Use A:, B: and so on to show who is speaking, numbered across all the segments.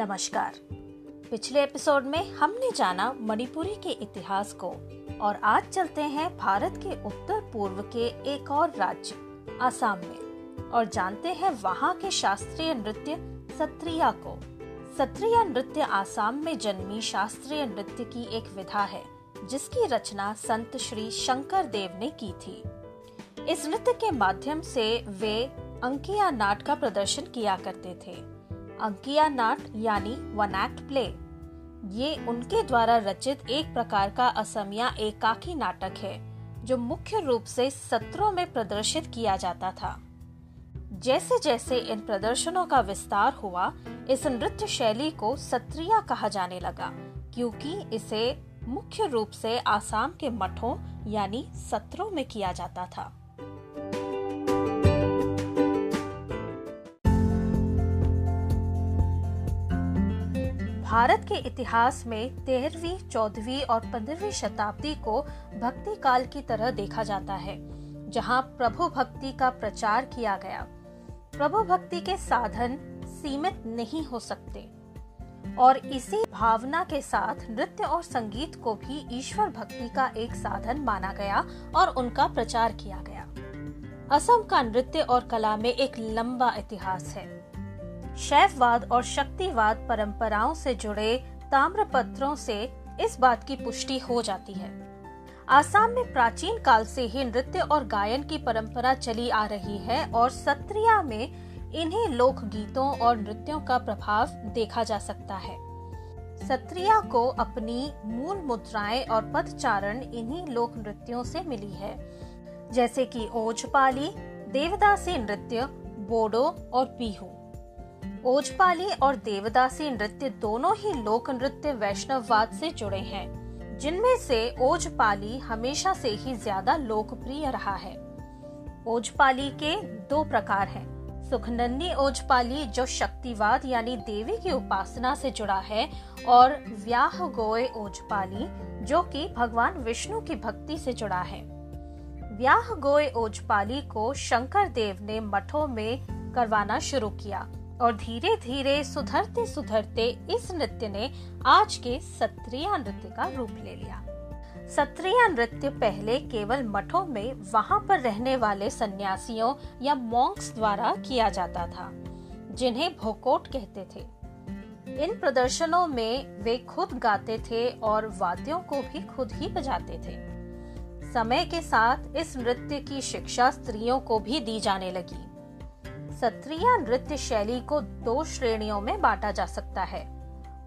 A: नमस्कार। पिछले एपिसोड में हमने जाना मणिपुरी के इतिहास को, और आज चलते हैं भारत के उत्तर पूर्व के एक और राज्य, आसाम में, और जानते हैं वहाँ के शास्त्रीय नृत्य सत्रिया को। सत्रिया नृत्य आसाम में जन्मी शास्त्रीय नृत्य की एक विधा है, जिसकी रचना संत श्री शंकर देव ने की थी। इस नृत्य के माध्यम से वे अंकिया नाट का प्रदर्शन किया करते थे। अंकिया नाट यानी वन एक्ट प्ले। ये उनके द्वारा रचित एक प्रकार का असमिया एकाकी नाटक है, जो मुख्य रूप से सत्रों में प्रदर्शित किया जाता था। जैसे जैसे इन प्रदर्शनों का विस्तार हुआ, इस नृत्य शैली को सत्रिया कहा जाने लगा, क्योंकि इसे मुख्य रूप से आसाम के मठों यानी सत्रों में किया जाता था। भारत के इतिहास में तेरहवीं, चौदहवीं और पंद्रहवीं शताब्दी को भक्ति काल की तरह देखा जाता है, जहाँ प्रभु भक्ति का प्रचार किया गया। प्रभु भक्ति के साधन सीमित नहीं हो सकते। और इसी भावना के साथ नृत्य और संगीत को भी ईश्वर भक्ति का एक साधन माना गया और उनका प्रचार किया गया। असम का नृत्य और कला में एक लंबा इतिहास है। शैववाद और शक्तिवाद परंपराओं से जुड़े ताम्रपत्रों से इस बात की पुष्टि हो जाती है। आसाम में प्राचीन काल से ही नृत्य और गायन की परंपरा चली आ रही है और सत्रिया में इन्हीं लोक गीतों और नृत्यों का प्रभाव देखा जा सकता है। सत्रिया को अपनी मूल मुद्राएँ और पदचारण इन्हीं लोक नृत्यों से मिली है, जैसे कि ओझपाली, देवदासी नृत्य, बोडो और पीहू। ओजपाली और देवदासी नृत्य दोनों ही लोक नृत्य वैष्णववाद से जुड़े हैं, जिनमें से ओजपाली हमेशा से ही ज़्यादा लोकप्रिय रहा है। ओजपाली के दो प्रकार हैं सुखनंदी ओजपाली जो शक्तिवाद यानी देवी की उपासना से जुड़ा है और व्याह गोए ओजपाली जो कि भगवान विष्णु की भक्ति से जुड़ा है। व्याह गोए ओजपाली को शंकर देव ने मठों में करवाना शुरू किया। और धीरे धीरे सुधरते सुधरते इस नृत्य ने आज के सत्रिय नृत्य का रूप ले लिया। सत्रिय नृत्य पहले केवल मठों में वहाँ पर रहने वाले सन्यासियों या मॉन्क्स द्वारा किया जाता था, जिन्हें भोकोट कहते थे। इन प्रदर्शनों में वे खुद गाते थे और वाद्यों को भी खुद ही बजाते थे। समय के साथ इस नृत्य की शिक्षा स्त्रियों को भी दी जाने लगी। सत्रिय नृत्य शैली को दो श्रेणियों में बांटा जा सकता है।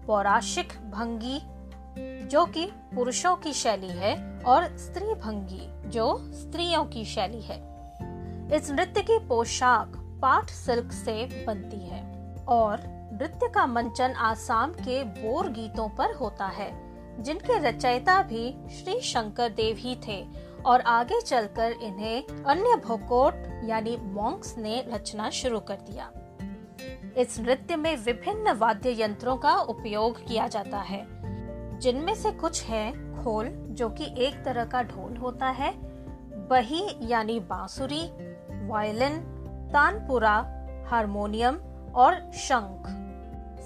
A: पौराशिक भंगी, जो कि पुरुषों की शैली है, और स्त्री भंगी, जो स्त्रियों की शैली है। इस नृत्य की पोशाक पाठ सिल्क से बनती है, और नृत्य का मंचन आसाम के बोर गीतों पर होता है, जिनके रचयिता भी श्री शंकर देव ही थे। और आगे चलकर इन्हें अन्य भोकोट, यानी मॉन्क्स ने रचना शुरू कर दिया। इस नृत्य में विभिन्न वाद्य यंत्रों का उपयोग किया जाता है। जिनमें से कुछ है खोल, जो कि एक तरह का ढोल होता है, बही, यानी बांसुरी, वायलिन, तानपुरा, हारमोनियम और शंख।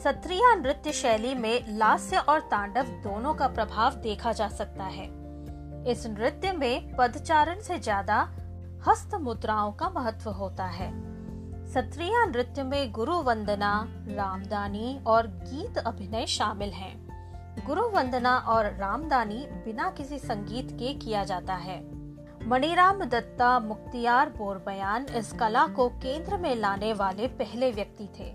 A: सत्रिया नृत्य शैली में लास्य और तांडव दोनों का प्रभाव देखा जा सकता है। इस नृत्य में पदचारण से ज़्यादा हस्त मुद्राओं का महत्व होता है। सत्रिया नृत्य में गुरु वंदना, रामदानी और गीत अभिनय शामिल हैं। गुरु वंदना और रामदानी बिना किसी संगीत के किया जाता है। मणिराम दत्ता मुख्तियार बोरबयान इस कला को केंद्र में लाने वाले पहले व्यक्ति थे।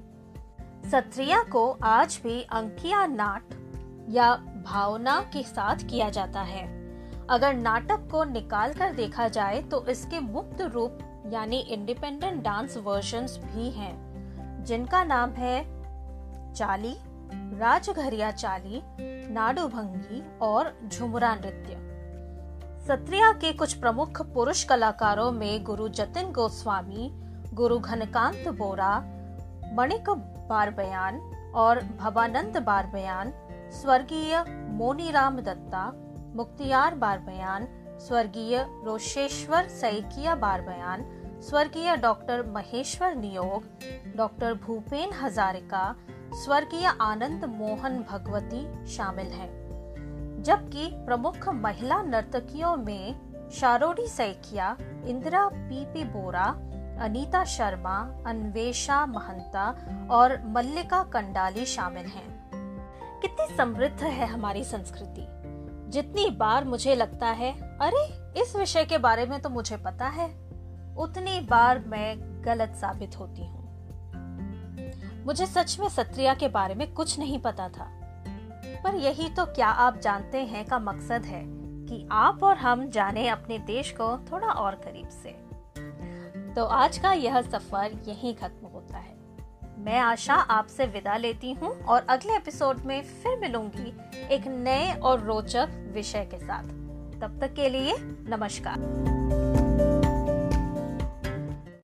A: सत्रिया को आज भी अंकिया नाट या भावना के साथ किया जाता है। अगर नाटक को निकाल कर देखा जाए तो इसके मुक्त रूप, यानी इंडिपेंडेंट डांस वर्जन्स भी हैं, जिनका नाम है चाली, राजघरिया चाली नाडू भंगी और झुमरा नृत्य। सत्रिया के कुछ प्रमुख पुरुष कलाकारों में गुरु जतिन गोस्वामी, गुरु घनकांत बोरा, मणिक बारबयान और भवानंद बारबयान, स्वर्गीय मोनीराम दत्ता मुख्तियार बार बयान स्वर्गीय रोशेश्वर सैकिया बार बयान स्वर्गीय डॉक्टर महेश्वर नियोग डॉक्टर भूपेन हजारिका स्वर्गीय आनंद मोहन भगवती शामिल हैं, जबकि प्रमुख महिला नर्तकियों में शारोडी सैकिया इंदिरा पी पी बोरा अनीता शर्मा अन्वेषा महंता और मल्लिका कंडाली शामिल हैं। कितनी समृद्ध है हमारी संस्कृति। जितनी बार मुझे लगता है, अरे, इस विषय के बारे में तो मुझे पता है, उतनी बार मैं गलत साबित होती हूँ। मुझे सच में सत्रिया के बारे में कुछ नहीं पता था। पर यही तो क्या आप जानते हैं का मकसद है कि आप और हम जाने अपने देश को थोड़ा और करीब से। तो आज का यह सफ़र यहीं खत्म मैं आशा आपसे विदा लेती हूँ और अगले एपिसोड में फिर मिलूँगी एक नए और रोचक विषय के साथ। तब तक के लिए नमस्कार।